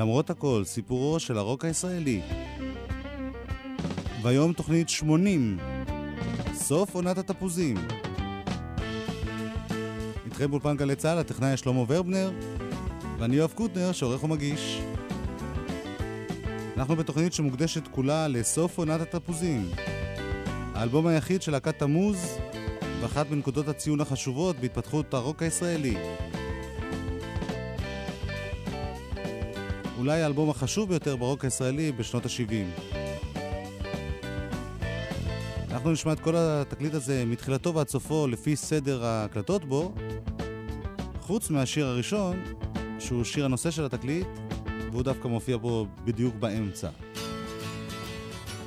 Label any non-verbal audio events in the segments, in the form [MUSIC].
למרות הכל, סיפורו של הרוק הישראלי. והיום תוכנית 80, סוף עונת התפוזים. איתכם באולפן גלי צה"ל, הטכנאי שלמה ורבנר, ואני יואב קוטנר, שעורך ומגיש. אנחנו בתוכנית שמוקדשת כולה לסוף עונת התפוזים. האלבום היחיד של להקת תמוז, ואחת מנקודות הציון החשובות בהתפתחות הרוק הישראלי. אולי האלבום החשוב ביותר ברוק הישראלי בשנות ה-70. אנחנו נשמע את כל התקליט הזה מתחילתו ועד סופו לפי סדר ההקלטות בו, חוץ מהשיר הראשון, שהוא שיר הנושא של התקליט, והוא דווקא מופיע בו בדיוק באמצע.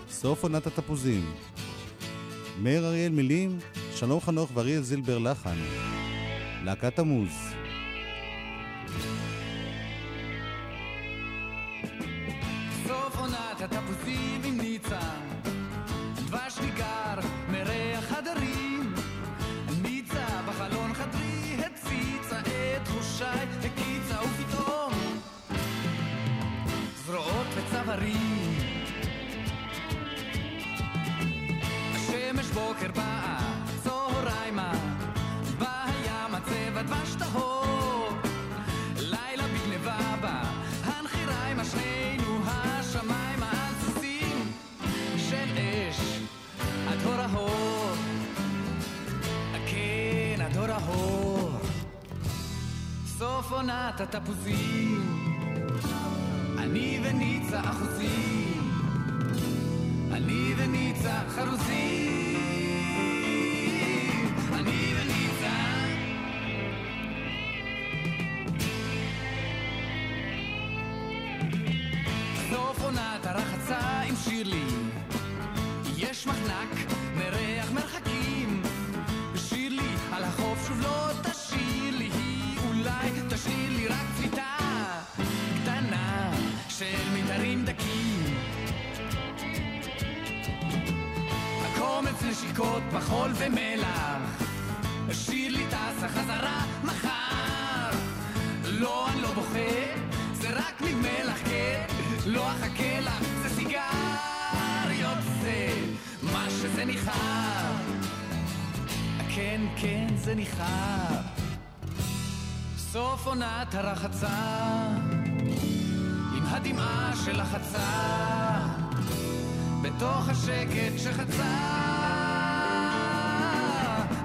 סוף עונת התפוזים. מאיר אריאל מילים, שלום חנוך ואריאל זילבר לחן. להקת המוז. עונת התפוזים. אני וניצה אחוזים. אני וניצה חרוזים זה ניחר. סוף עונת הרחצה, עם הדמעה של החצה, בתוך השקט שחצה,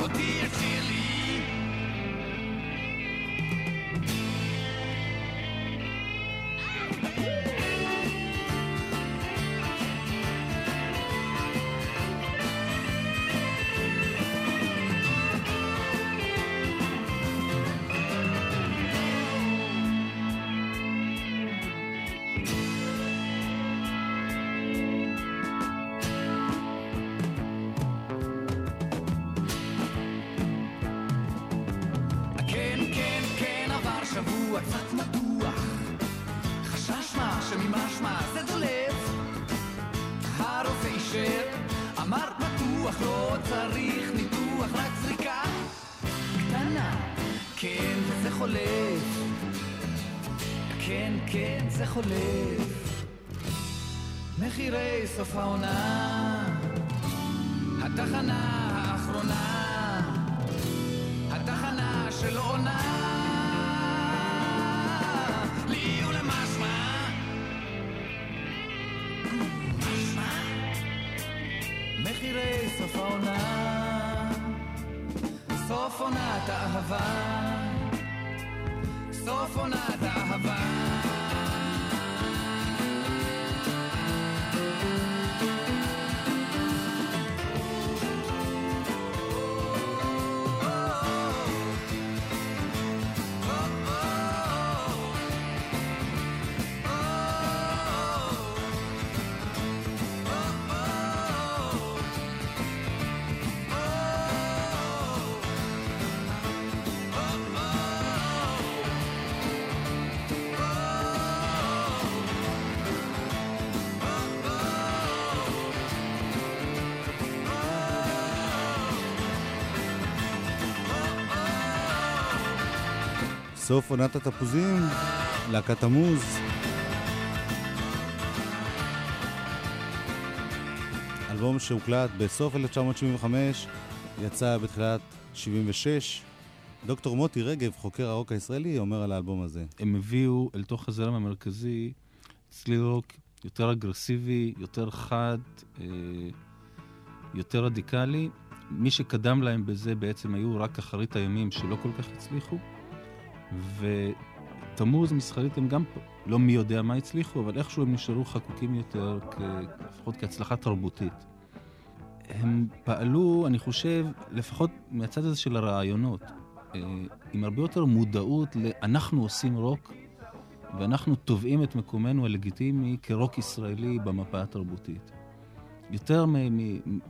אותי יציר לי. כן, כן, זה חולף. מחירי סוף העונה, התחנה האחרונה. התחנה של עונה לי ולמשמע משמע? מחירי סוף העונה. סוף עונת האהבה סוף עונת האהבה סוף עונת התפוזים, להקת המוז. אלבום שהוקלט בסוף 1975, יצא בתחילת 76. דוקטור מוטי רגב, חוקר הרוק הישראלי, אומר על האלבום הזה. הם הביאו אל תוך הזרם המרכזי צליל רוק יותר אגרסיבי, יותר חד, אה, יותר רדיקלי. מי שקדם להם בזה בעצם היו רק אחרית הימים שלא כל כך הצליחו. ותמוז מסחרית הם גם לא מי יודע מה הצליחו, אבל איכשהו הם נשארו חקוקים יותר. לפחות כהצלחה תרבותית. הם פעלו, אני חושב, לפחות מהצד הזה של הרעיונות, אה, עם הרבה יותר מודעות ל"אנחנו עושים רוק" ואנחנו תובעים את מקומנו הלגיטימי כרוק ישראלי במפה התרבותית. יותר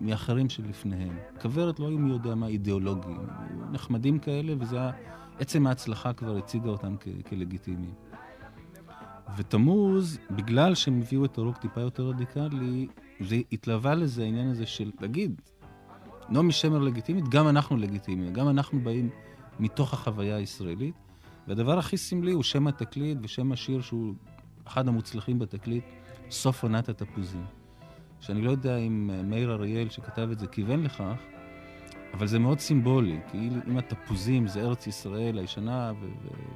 מאחרים שלפניהם. כוורת לא היו מי יודע מה אידיאולוגים, היו נחמדים כאלה, וזה היה, עצם ההצלחה כבר הציגה אותם כ- כלגיטימיים. ותמוז, בגלל שהם הביאו את הרוק טיפה יותר רדיקלי, זה התלווה לזה העניין הזה של להגיד, נעמי שמר לגיטימית, גם אנחנו לגיטימיים, גם אנחנו באים מתוך החוויה הישראלית. והדבר הכי סמלי הוא שם התקליט ושם השיר שהוא אחד המוצלחים בתקליט, סוף עונת התפוזים. שאני לא יודע אם מאיר אריאל שכתב את זה כיוון לכך, אבל זה מאוד סימבולי, כי אם התפוזים זה ארץ ישראל הישנה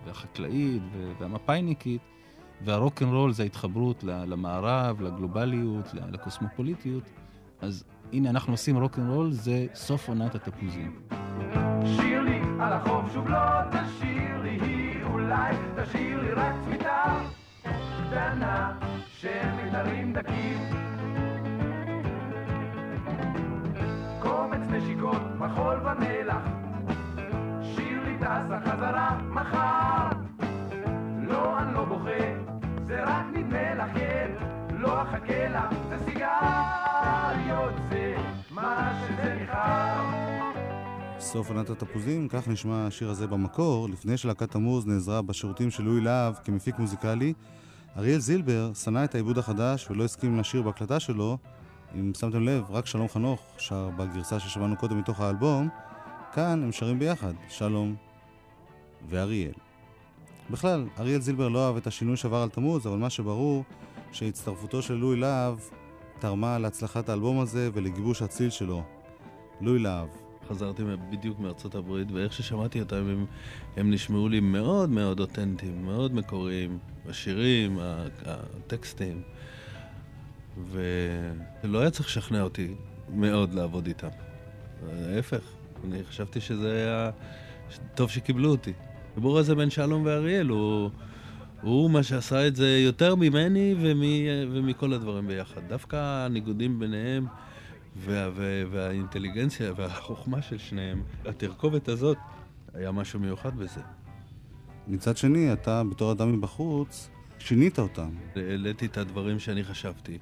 והחקלאית והמפאיניקית, והרוקנרול זה ההתחברות למערב, לגלובליות, לקוסמופוליטיות, אז הנה אנחנו עושים רוקנרול, זה סוף עונת התפוזים. שיר לי על החוף שוב לא תשאיר לי, אולי תשאיר לי רק צמיתה קטנה של מיתרים דקים. נשיקות, מחול ומלח, שיר לי טסה חזרה מחר. לא, אני לא בוכה, זה רק נדמה לך, כן, לא אחכה לך, זה סיגריות, זה מה שזה נכר. סוף עונת התפוזים, כך נשמע השיר הזה במקור, לפני שלהקת תמוז נעזרה בשירותים של לואי להב כמפיק מוזיקלי. אריאל זילבר שנא את העיבוד החדש ולא הסכים לשיר בהקלטה שלו. אם שמתם לב, רק שלום חנוך שר בגרסה ששמענו קודם מתוך האלבום. כאן הם שרים ביחד, שלום ואריאל. בכלל, אריאל זילבר לא אהב את השינוי שעבר על תמוז, אבל מה שברור, שהצטרפותו של לואי להב תרמה להצלחת האלבום הזה ולגיבוש הצליל שלו. לואי להב, חזרתי בדיוק מארצות הברית, ואיך ששמעתי אותם הם, הם נשמעו לי מאוד מאוד אותנטיים, מאוד מקוריים, השירים, הטקסטים, ולא היה צריך לשכנע אותי מאוד לעבוד איתם. ההפך, אני חשבתי שזה היה טוב שקיבלו אותי. החיבור הזה בין שלום ואריאל הוא, הוא מה שעשה את זה יותר ממני ומ, ומכל הדברים ביחד. דווקא הניגודים ביניהם וה, וה, והאינטליגנציה והחוכמה של שניהם, התרכובת הזאת, היה משהו מיוחד בזה. מצד שני, אתה בתור אדם מבחוץ, שינית אותם. העליתי את הדברים שאני חשבתי.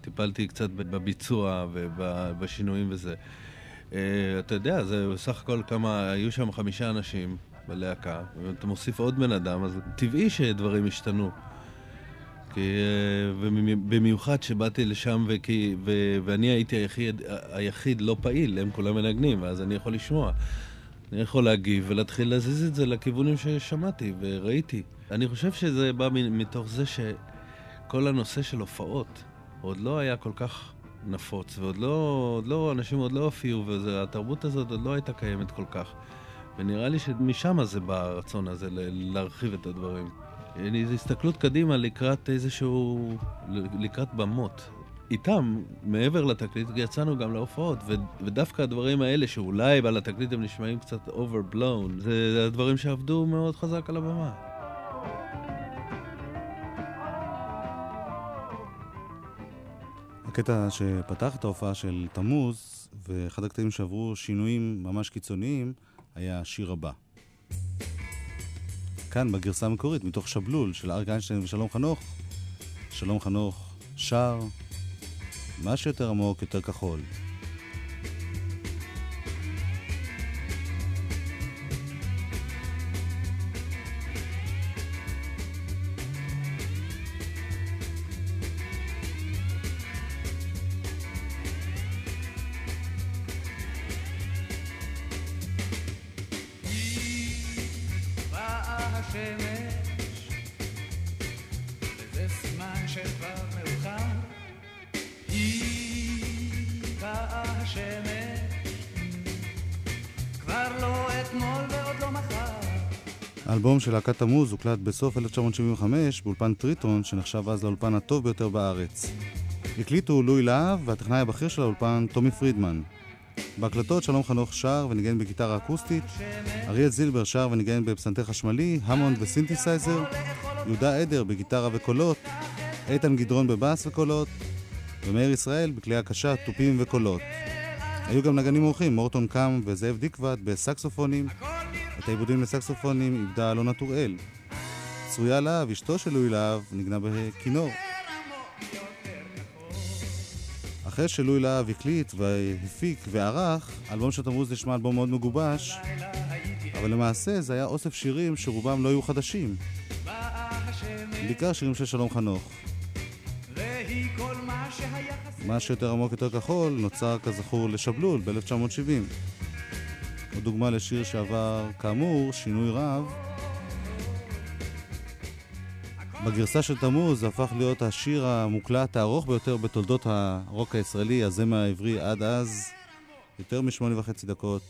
טיפלתי קצת בביצוע ובשינויים וזה. Uh, אתה יודע, זה בסך הכל כמה, היו שם חמישה אנשים בלהקה, ואתה מוסיף עוד בן אדם, אז טבעי שדברים השתנו. כי, אה, ובמיוחד שבאתי לשם וכי, ו, ואני הייתי היחיד, היחיד לא פעיל, הם כולם מנגנים, ואז אני יכול לשמוע. אני יכול להגיב ולהתחיל להזיז את זה לכיוונים ששמעתי וראיתי. אני חושב שזה בא מתוך זה שכל הנושא של הופעות עוד לא היה כל כך נפוץ, ועוד לא, עוד לא, אנשים עוד לא הופיעו, והתרבות הזאת עוד לא הייתה קיימת כל כך. ונראה לי שמשם זה בא הרצון הזה להרחיב את הדברים. זו הסתכלות קדימה לקראת איזשהו, לקראת במות. איתם, מעבר לתקליט, יצאנו גם להופעות, ו- ודווקא הדברים האלה, שאולי על התקליט הם נשמעים קצת overblown, זה, הדברים שעבדו מאוד חזק על הבמה. הקטע שפתח את ההופעה של תמוז, ואחד הקטעים שעברו שינויים ממש קיצוניים, היה השיר הבא. כאן בגרסה המקורית, מתוך שבלול של אריק איינשטיין ושלום חנוך, שלום חנוך שר, מה שיותר עמוק, יותר כחול. האלבום של להקת תמוז הוקלט בסוף 1975 באולפן טריטון, שנחשב אז לאולפן הטוב ביותר בארץ. הקליטו לואי להב והטכנאי הבכיר של האולפן, טומי פרידמן. בהקלטות שלום חנוך שר וניגן בגיטרה אקוסטית, אריאל זילבר שר וניגן בפסנתר חשמלי, המונד וסינתסייזר, יהודה עדר בגיטרה וקולות, איתן גדרון בבאס וקולות, ומאיר ישראל בכלי הקשה, תופים וקולות. היו גם נגנים אורחים, מורטון קאם וזאב דיקבט בסקסופונים. את העיבודים לסקסופונים איבדה אלונה טוראל. צרויה להב, אשתו של לואי להב, נגנה בכינור. אחרי שלואי להב הקליט והפיק וערך, אלבום של תמוז נשמע אלבום מאוד מגובש, אבל למעשה זה היה אוסף שירים שרובם לא היו חדשים. בעיקר שירים של שלום חנוך. מה שיותר עמוק יותר כחול נוצר כזכור לשבלול ב-1970. עוד דוגמה לשיר שעבר, כאמור, שינוי רב. בגרסה של תמוז הפך להיות השיר המוקלט הארוך ביותר בתולדות הרוק הישראלי, הזמר העברי עד אז. יותר משמונה וחצי דקות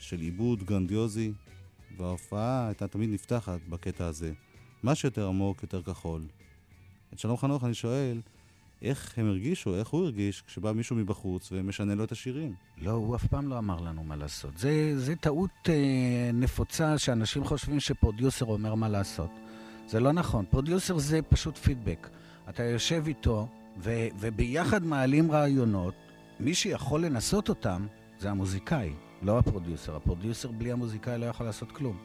של עיבוד גרנדיוזי, וההופעה הייתה תמיד נפתחת בקטע הזה. מה שיותר עמוק, יותר כחול. את שלום חנוך אני שואל, איך הם הרגישו, איך הוא הרגיש, כשבא מישהו מבחוץ ומשנה לו את השירים. לא, הוא אף פעם לא אמר לנו מה לעשות. זה, זה טעות אה, נפוצה שאנשים חושבים ש producer אומר מה לעשות. זה לא נכון. producer זה פשוט פידבק. אתה יושב איתו, ו, וביחד מעלים רעיונות. מי שיכול לנסות אותם זה המוזיקאי, לא ה producer. ה producer בלי המוזיקאי לא יכול לעשות כלום.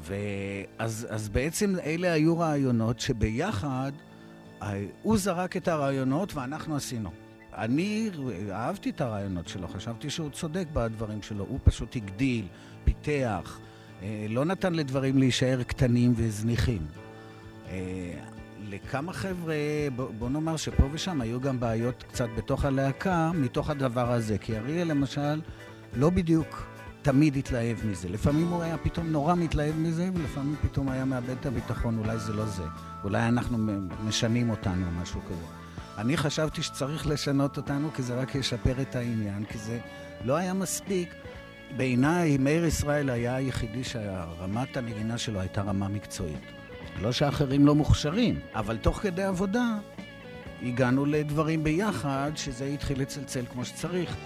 ואז אז בעצם אלה היו רעיונות שביחד... הוא זרק את הרעיונות ואנחנו עשינו. אני אהבתי את הרעיונות שלו, חשבתי שהוא צודק בדברים שלו. הוא פשוט הגדיל, פיתח, אה, לא נתן לדברים להישאר קטנים וזניחים. אה, לכמה חבר'ה, בוא נאמר שפה ושם היו גם בעיות קצת בתוך הלהקה, מתוך הדבר הזה. כי אריאל למשל לא בדיוק תמיד התלהב מזה. לפעמים הוא היה פתאום נורא מתלהב מזה, ולפעמים פתאום היה מאבד את הביטחון, אולי זה לא זה. אולי אנחנו משנים אותנו, משהו כזה. אני חשבתי שצריך לשנות אותנו, כי זה רק ישפר את העניין, כי זה לא היה מספיק. בעיניי, מאיר ישראל היה היחידי שרמת הנגינה שלו הייתה רמה מקצועית. לא שאחרים לא מוכשרים, אבל תוך כדי עבודה הגענו לדברים ביחד, שזה התחיל לצלצל כמו שצריך.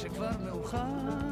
שכבר מאוחר.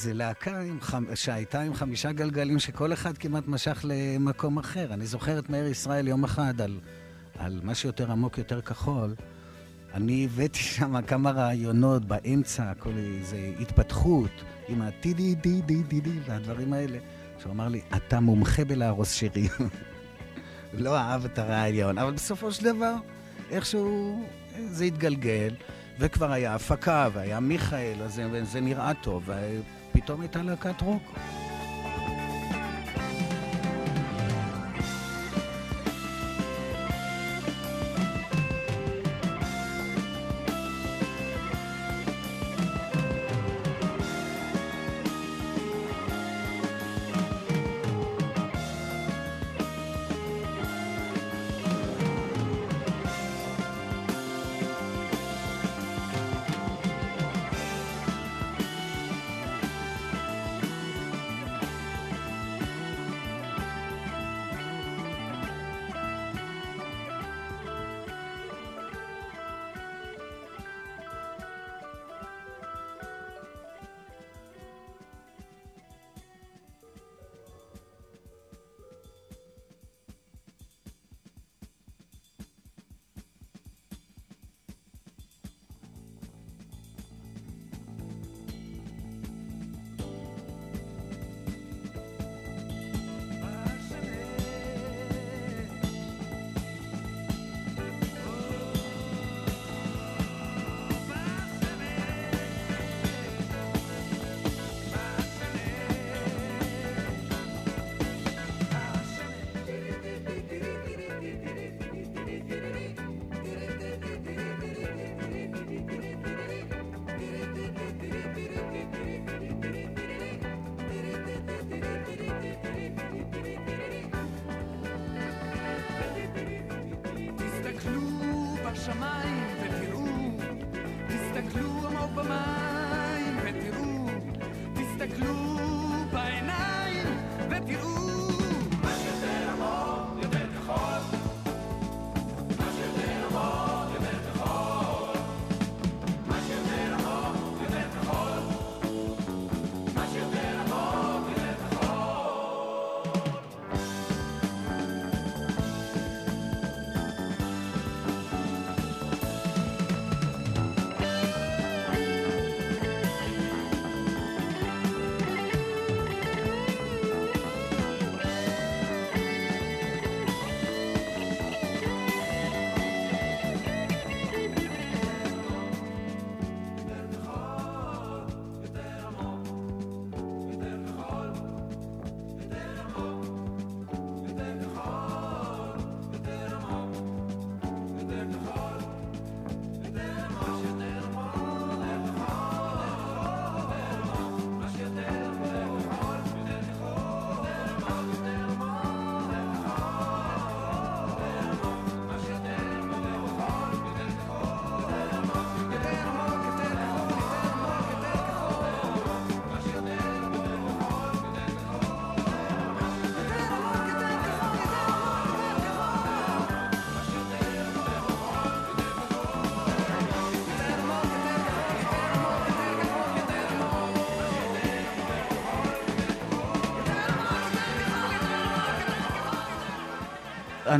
זה להקה עם חמ... שהייתה עם חמישה גלגלים שכל אחד כמעט משך למקום אחר. אני זוכר את מאיר ישראל יום אחד על, על משהו יותר עמוק, יותר כחול. אני הבאתי שם כמה רעיונות באמצע, כל איזה התפתחות עם הטי-די-די-די-די והדברים האלה. שהוא אמר לי, אתה מומחה בלהרוס שירים. [LAUGHS] לא אהב את הרעיון, אבל בסופו של דבר, איכשהו זה התגלגל, וכבר היה הפקה, והיה מיכאל, אז זה, זה נראה טוב, ופתאום הייתה להקת רוק.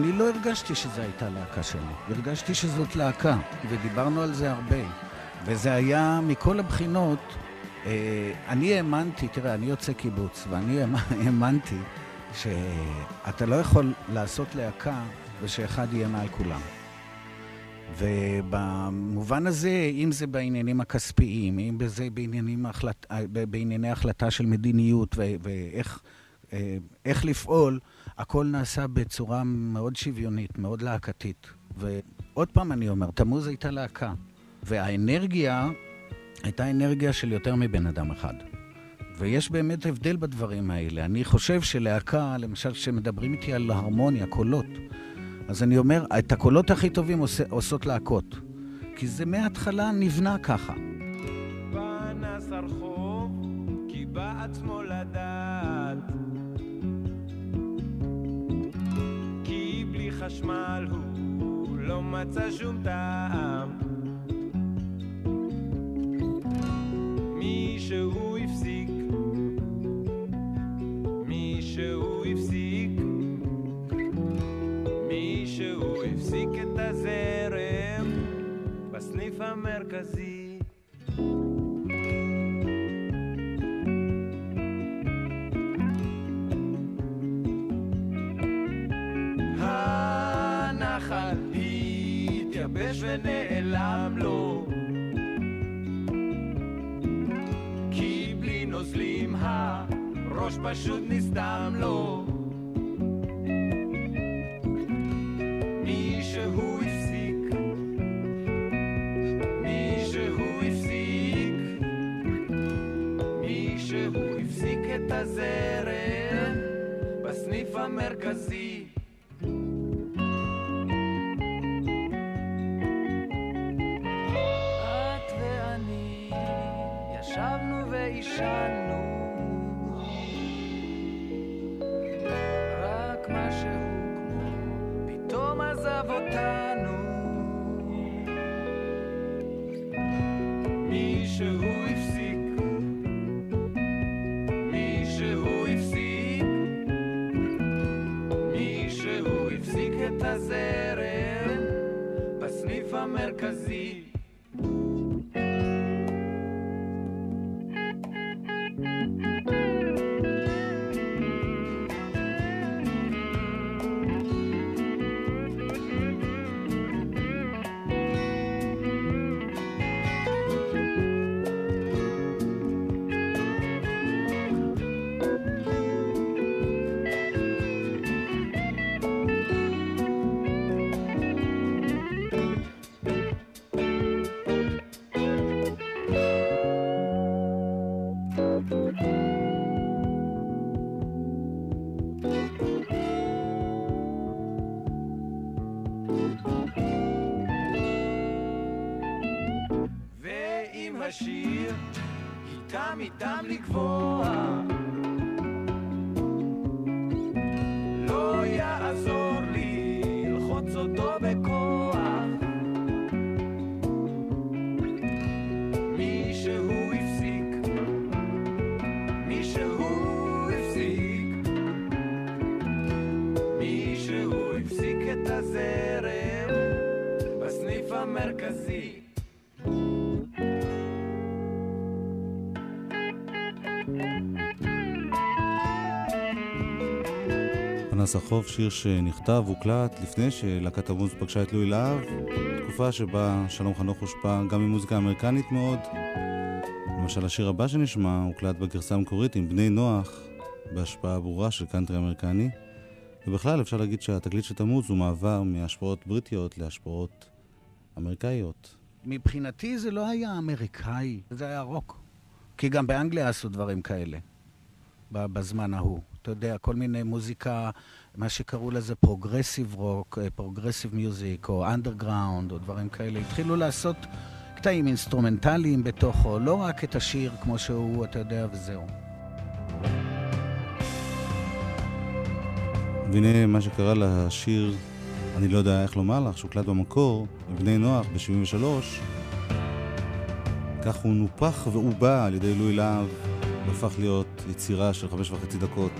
אני לא הרגשתי שזו הייתה להקה שלי. הרגשתי שזאת להקה, ודיברנו על זה הרבה. וזה היה מכל הבחינות, אה, אני האמנתי, תראה, אני יוצא קיבוץ, ואני [LAUGHS] האמנתי שאתה לא יכול לעשות להקה ושאחד יהיה מעל כולם. ובמובן הזה, אם זה בעניינים הכספיים, אם זה בעניינים החלט, בענייני החלטה של מדיניות ואיך אה, לפעול, הכל נעשה בצורה מאוד שוויונית, מאוד להקתית. ועוד פעם אני אומר, תמוז הייתה להקה, והאנרגיה הייתה אנרגיה של יותר מבן אדם אחד. ויש באמת הבדל בדברים האלה. אני חושב שלהקה, למשל, כשמדברים איתי על הרמוניה, קולות, אז אני אומר, את הקולות הכי טובים עוש, עושות להקות. כי זה מההתחלה נבנה ככה. פנס הרחוב, כי בעצמו לדעת חשמל הוא לא מצא שום טעם. מישהו הפסיק מישהו הפסיק מישהו הפסיק את הזרם בסניף המרכזי. פשוט נסתם לו החוף, שיר שנכתב, הוקלט, לפני שלהקת המוז פגשה את לואי להב, תקופה שבה שלום חנוך הושפע גם ממוזיקה אמריקנית מאוד. למשל, השיר הבא שנשמע הוקלט בגרסה המקורית עם בני נוח, בהשפעה ברורה של קאנטרי אמריקני. ובכלל, אפשר להגיד שהתקליט של תמוז הוא מעבר מהשפעות בריטיות להשפעות אמריקאיות. מבחינתי זה לא היה אמריקאי, זה היה רוק. כי גם באנגליה עשו דברים כאלה, בזמן ההוא. אתה יודע, כל מיני מוזיקה, מה שקראו לזה progressive rock, progressive music, או underground, או דברים כאלה. התחילו לעשות קטעים אינסטרומנטליים בתוכו, לא רק את השיר כמו שהוא, אתה יודע, וזהו. והנה מה שקרה לשיר, אני לא יודע איך לומר לך, שהוקלט במקור, בני נוח ב-73, כך הוא נופח ועובע על ידי לואי להב, והפך להיות יצירה של חמש וחצי דקות.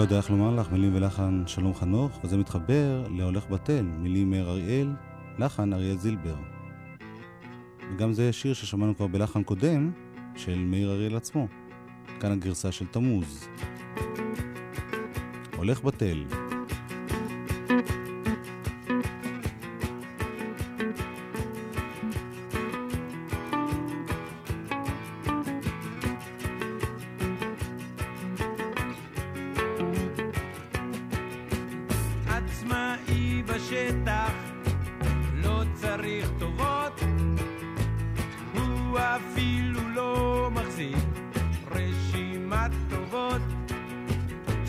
לא יודע איך לומר לך, מילים ולחן שלום חנוך, וזה מתחבר להולך בתל, מילים מאיר אריאל, לחן אריאל זילבר. וגם זה שיר ששמענו כבר בלחן קודם, של מאיר אריאל עצמו. כאן הגרסה של תמוז. הולך בתל. מחזיק רשימת טובות.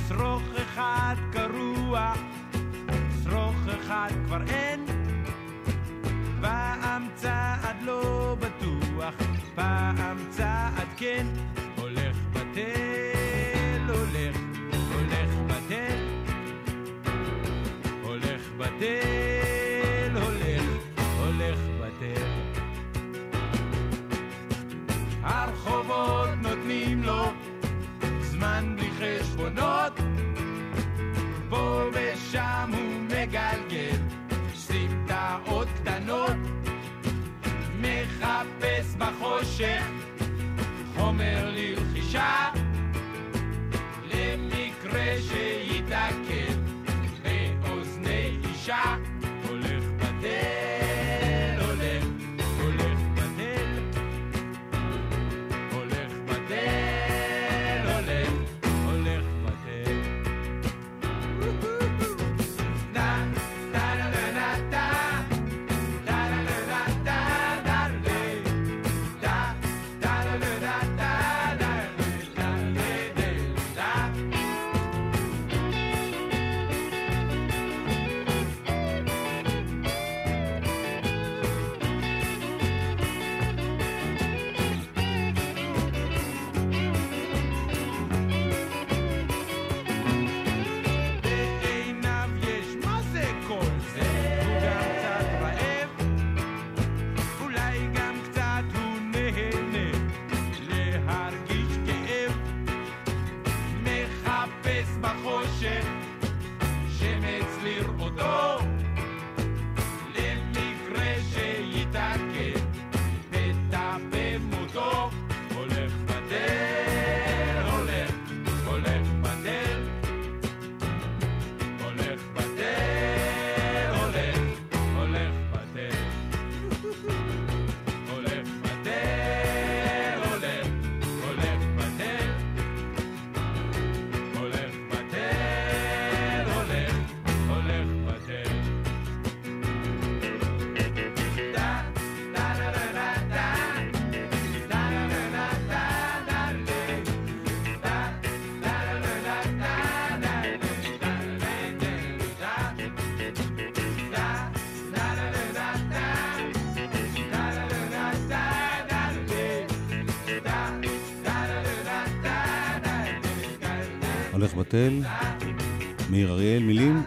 שרוך אחד קרוע, שרוך אחד כבר אין, פעם צעד לא בטוח, פעם צעד כן, הולך בתל, הולך, הולך בתל. הולך בתל, לענות, מחפש בחושך חומר לרכישה, למקרה ש... קרטל, מאיר אריאל, מילים,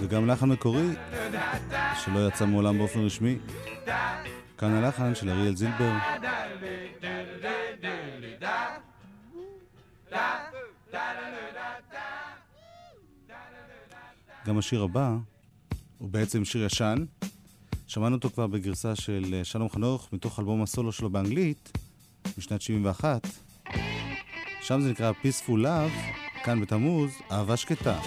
וגם לחן מקורי, שלא יצא מעולם באופן רשמי. כאן הלחן של אריאל זילבר. גם השיר הבא הוא בעצם שיר ישן. שמענו אותו כבר בגרסה של אה, שלום חנוך מתוך אלבום הסולו שלו באנגלית משנת 71, שם זה נקרא Peaceful Love, כאן בתמוז, אהבה שקטה.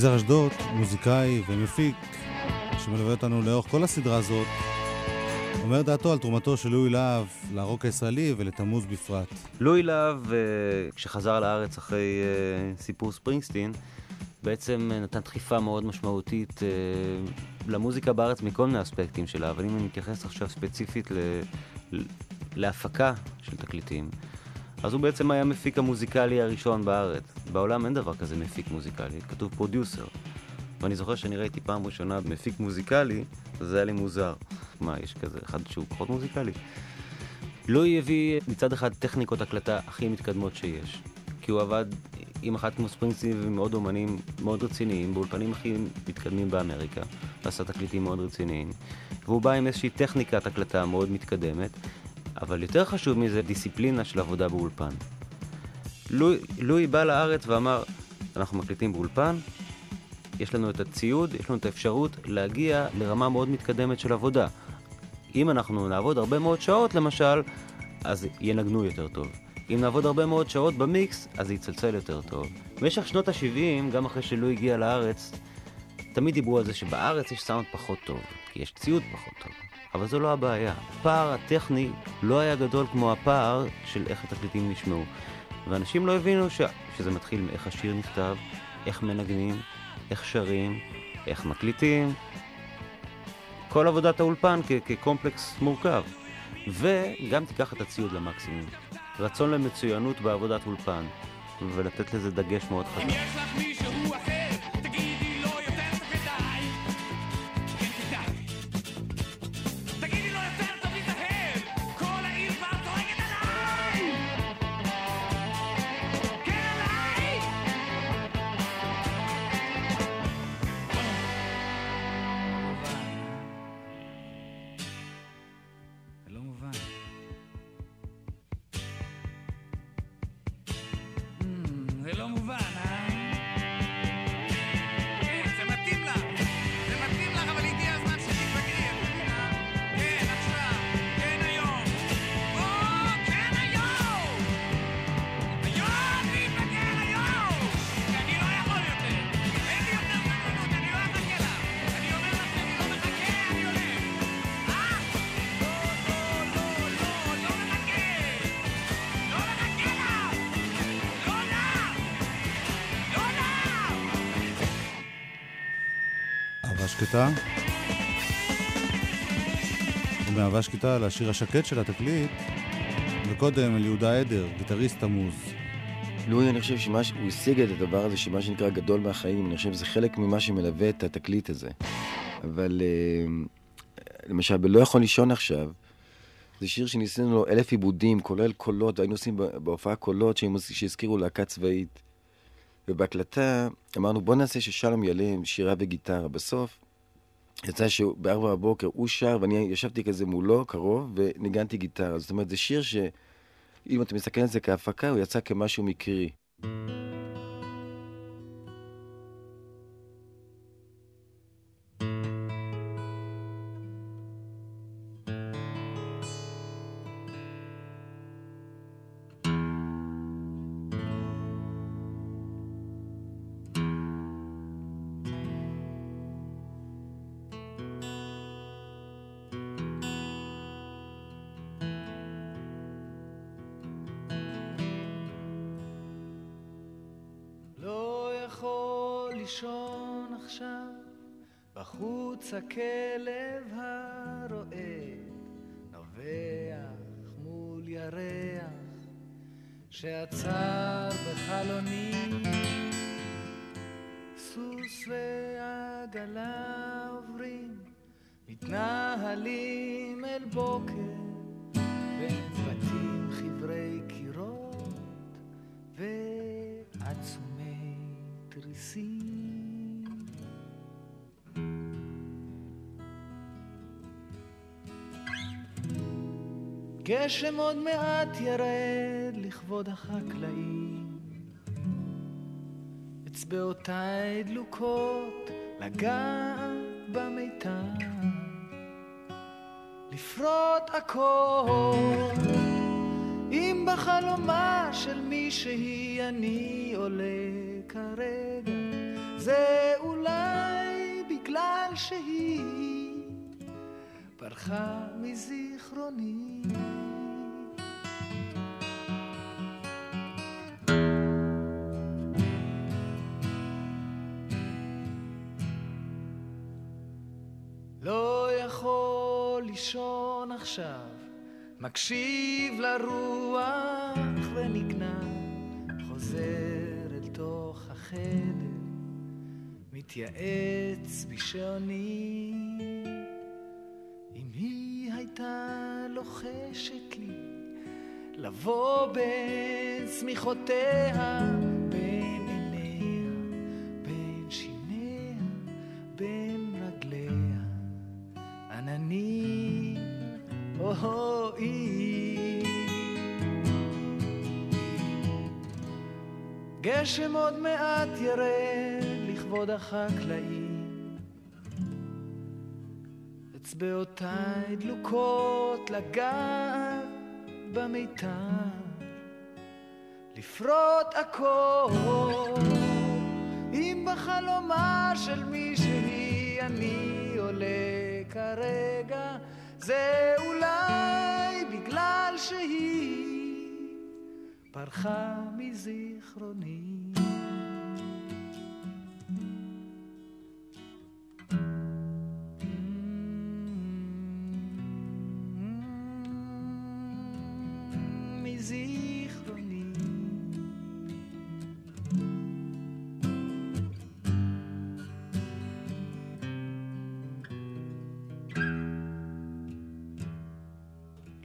יזהר אשדוד, מוזיקאי ומפיק, שמלווה אותנו לאורך כל הסדרה הזאת, אומר דעתו על תרומתו של לואי להב לרוק הישראלי ולתמוז בפרט. לואי להב, אה, כשחזר לארץ אחרי אה, סיפור ספרינגסטין, בעצם אה, נתן דחיפה מאוד משמעותית למוזיקה בארץ מכל מיני אספקטים שלה, אבל אם אני מתייחס עכשיו ספציפית. ל- להפקה של תקליטים, אז הוא בעצם היה המפיק המוזיקלי הראשון בארץ. בעולם אין דבר כזה מפיק מוזיקלי, כתוב פרודיוסר. ואני זוכר שאני ראיתי פעם ראשונה מפיק מוזיקלי, זה היה לי מוזר. מה, יש כזה אחד שהוא פחות מוזיקלי? לואי הביא מצד אחד טכניקות הקלטה הכי מתקדמות שיש. כי הוא עבד עם אחת כמו ספרינגסטין ועם עוד אומנים מאוד רציניים, באולפנים הכי מתקדמים באמריקה, ועשה תקליטים מאוד רציניים. והוא בא עם איזושהי טכניקת הקלטה מאוד מתקדמת, אבל יותר חשוב מזה, דיסציפלינה של עבודה באולפן. לואי, בא לארץ ואמר, אנחנו מקליטים באולפן, יש לנו את הציוד, יש לנו את האפשרות להגיע לרמה מאוד מתקדמת של עבודה. אם אנחנו נעבוד הרבה מאוד שעות, למשל, אז ינגנו יותר טוב. אם נעבוד הרבה מאוד שעות במיקס, אז זה יצלצל יותר טוב. במשך שנות ה-70, גם אחרי שלו הגיע לארץ, תמיד דיברו על זה שבארץ יש סאונד פחות טוב, כי יש ציוד פחות טוב. אבל זו לא הבעיה. הפער הטכני לא היה גדול כמו הפער של איך התקליטים נשמעו. ואנשים לא הבינו ש... שזה מתחיל מאיך השיר נכתב, איך מנגנים, איך שרים, איך מקליטים. כל עבודת האולפן כ- כקומפלקס מורכב. וגם תיקח את הציוד למקסימום. רצון למצוינות בעבודת אולפן, ולתת לזה דגש מאוד חזק. שקטה לשיר השקט של התקליט, וקודם אל יהודה עדר, גיטריסט תמוז. לואי, אני חושב שמה ש- הוא השיג את הדבר הזה, שמה שנקרא גדול מהחיים, אני חושב שזה חלק ממה שמלווה את התקליט הזה. אבל אה, למשל, ב"לא יכול לישון עכשיו", זה שיר שניסינו לו אלף עיבודים, כולל קולות, והיינו עושים בהופעה קולות שהזכירו להקה צבאית. ובהקלטה אמרנו, בוא נעשה ששלום יעלה עם שירה וגיטרה. בסוף יצא שבארבע בבוקר הוא שר, ואני ישבתי כזה מולו, קרוב, וניגנתי גיטרה. זאת אומרת, זה שיר ש... אם אתה מסתכל על זה כהפקה, הוא יצא כמשהו מקרי. שעצר בחלוני. סוס ועגלה עוברים, מתנהלים אל בוקר, בין בתים חברי קירות ועצומי תריסים. גשם עוד מעט ירד לכבוד החקלאים. אצבעותיי דלוקות לגעת במיתר. לפרוט הכל אם בחלומה של מישהי אני עולה כרגע זה אולי בגלל שהיא פרחה מזיכרוני. לישון עכשיו, מקשיב לרוח ונגנע, חוזר אל תוך החדר, מתייעץ בשעוני. אם היא הייתה לוחשת לי, לבוא בין צמיחותיה, גשם עוד מעט ירד לכבוד החקלאים. אצבעותיי דלוקות לגעת במיתר, לפרוט הכל. אם בחלומה של מישהי אני עולה כרגע, זה אולי בגלל שהיא פרחה מזיכרוני.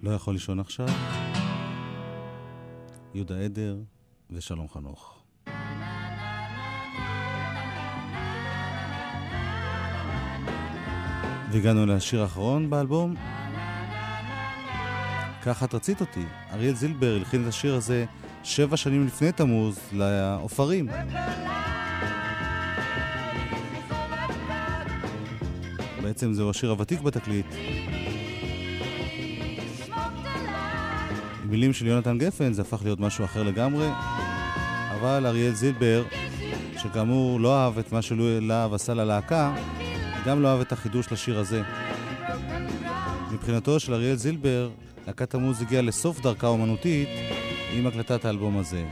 לא יכול לישון עכשיו. יהודה עדר ושלום חנוך. והגענו לשיר האחרון באלבום. ככה את רצית אותי. אריאל זילבר הלחין את השיר הזה שבע שנים לפני תמוז לעופרים. בעצם זהו השיר הוותיק בתקליט. מילים של יונתן גפן זה הפך להיות משהו אחר לגמרי, אבל אריאל זילבר, שכאמור לא אהב את מה שלהב עשה ללהקה, גם לא אהב את החידוש לשיר הזה. מבחינתו של אריאל זילבר, להקת המוז הגיעה לסוף דרכה האומנותית עם הקלטת האלבום הזה.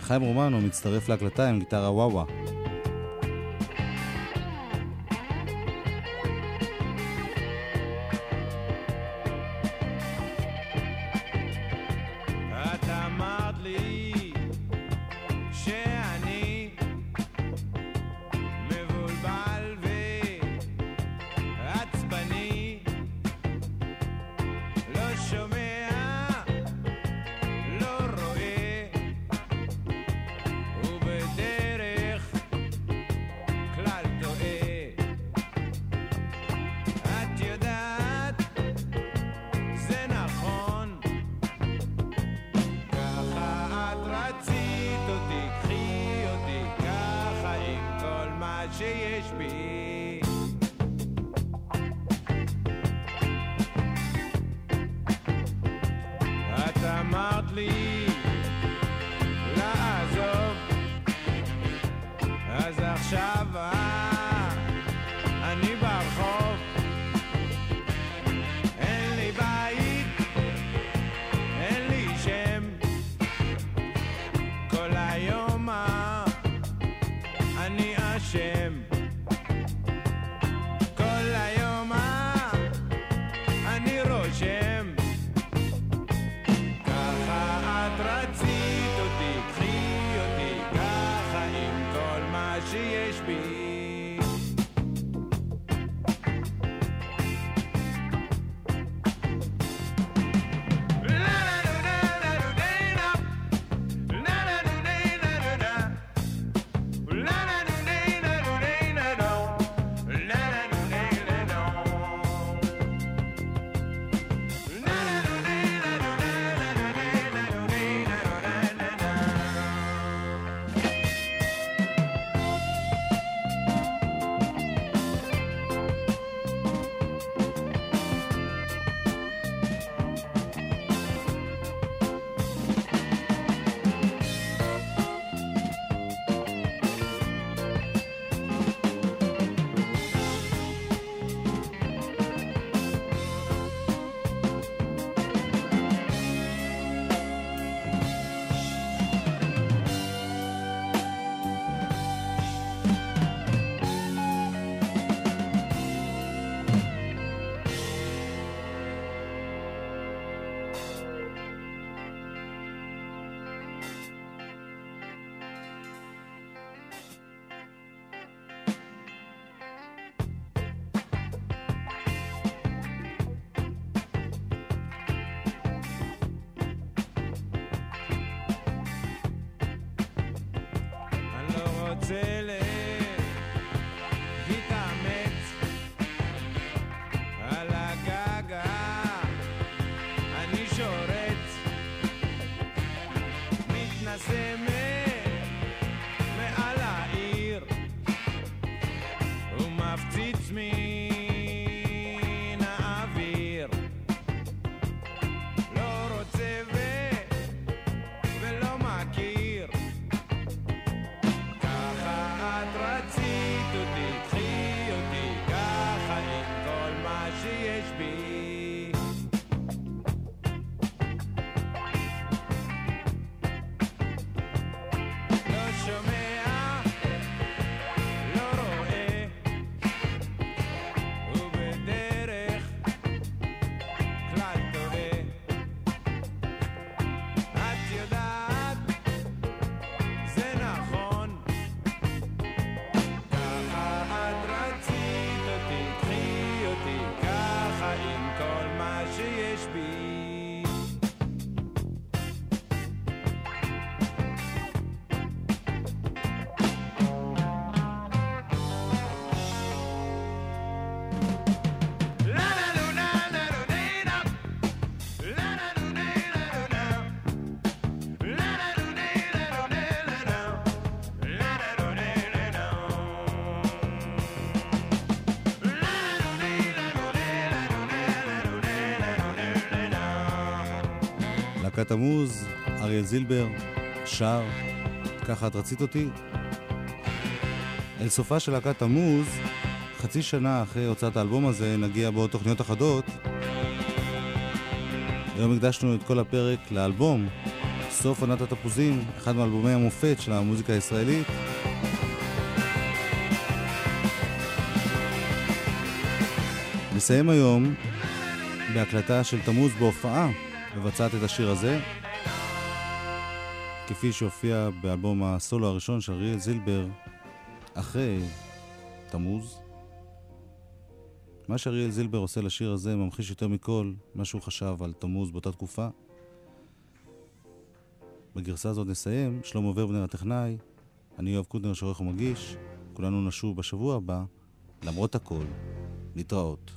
חיים רומנו מצטרף להקלטה עם גיטרה וואווה. להקת המוז, אריה זילבר, שר, ככה את רצית אותי? אל סופה של להקת המוז, חצי שנה אחרי הוצאת האלבום הזה, נגיע בעוד תוכניות אחדות. היום הקדשנו את כל הפרק לאלבום, סוף עונת התפוזים, אחד מאלבומי המופת של המוזיקה הישראלית. נסיים היום בהקלטה של תמוז בהופעה, מבצעת את השיר הזה, כפי שהופיע באלבום הסולו הראשון של אריאל זילבר אחרי תמוז. מה שאריאל זילבר עושה לשיר הזה ממחיש יותר מכל מה שהוא חשב על תמוז באותה תקופה. בגרסה הזאת נסיים, שלמה ורבנר הטכנאי, אני יואב קוטנר שעורך ומגיש, כולנו נשוב בשבוע הבא, למרות הכל, להתראות.